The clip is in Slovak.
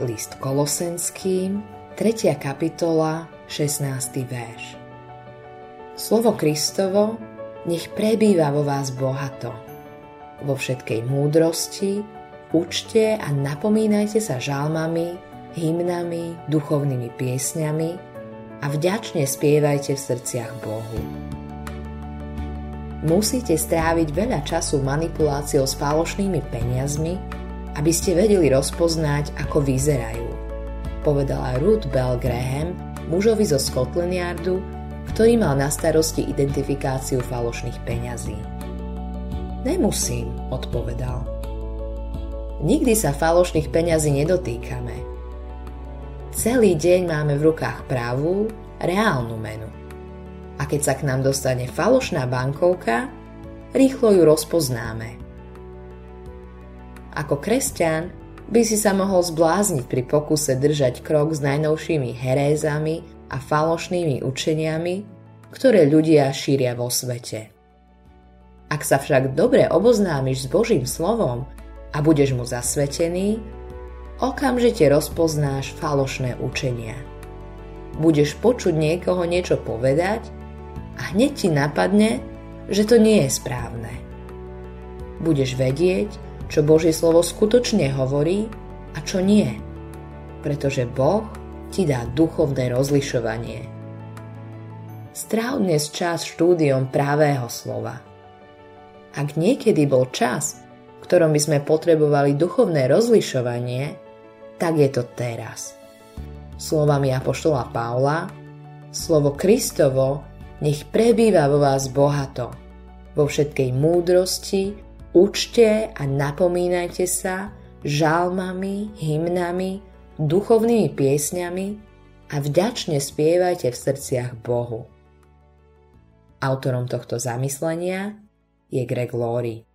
List Kolosenským, 3. kapitola, 16. verš. Slovo Kristovo nech prebýva vo vás bohato. Vo všetkej múdrosti, učte a napomínajte sa žalmami, hymnami, duchovnými piesňami a vďačne spievajte v srdciach Bohu. Musíte stráviť veľa času manipuláciou s falošnými peniazmi, aby ste vedeli rozpoznať, ako vyzerajú. Povedala Ruth Bell Graham, mužovi zo Scotland Yardu, ktorý mal na starosti identifikáciu falošných peňazí. Nemusím, odpovedal. Nikdy sa falošných peňazí nedotýkame. Celý deň máme v rukách pravú, reálnu menu. A keď sa k nám dostane falošná bankovka, rýchlo ju rozpoznáme – ako kresťan by si sa mohol zblázniť pri pokuse držať krok s najnovšími herézami a falošnými učeniami, ktoré ľudia šíria vo svete. Ak sa však dobre oboznámiš s Božím slovom a budeš mu zasvetený, okamžite rozpoznáš falošné učenia. Budeš počuť niekoho niečo povedať a hneď ti napadne, že to nie je správne. Budeš vedieť, čo Božie slovo skutočne hovorí a čo nie. Pretože Boh ti dá duchovné rozlišovanie. Stráv dnes čas štúdiom právého slova. Ak niekedy bol čas, v ktorom by sme potrebovali duchovné rozlišovanie, tak je to teraz. Slovami Apoštola Paula, slovo Kristovo nech prebýva vo vás bohato, vo všetkej múdrosti, Učte a napomínajte sa žalmami, hymnami, duchovnými piesňami a vďačne spievajte v srdciach Bohu. Autorom tohto zamyslenia je Greg Laurie.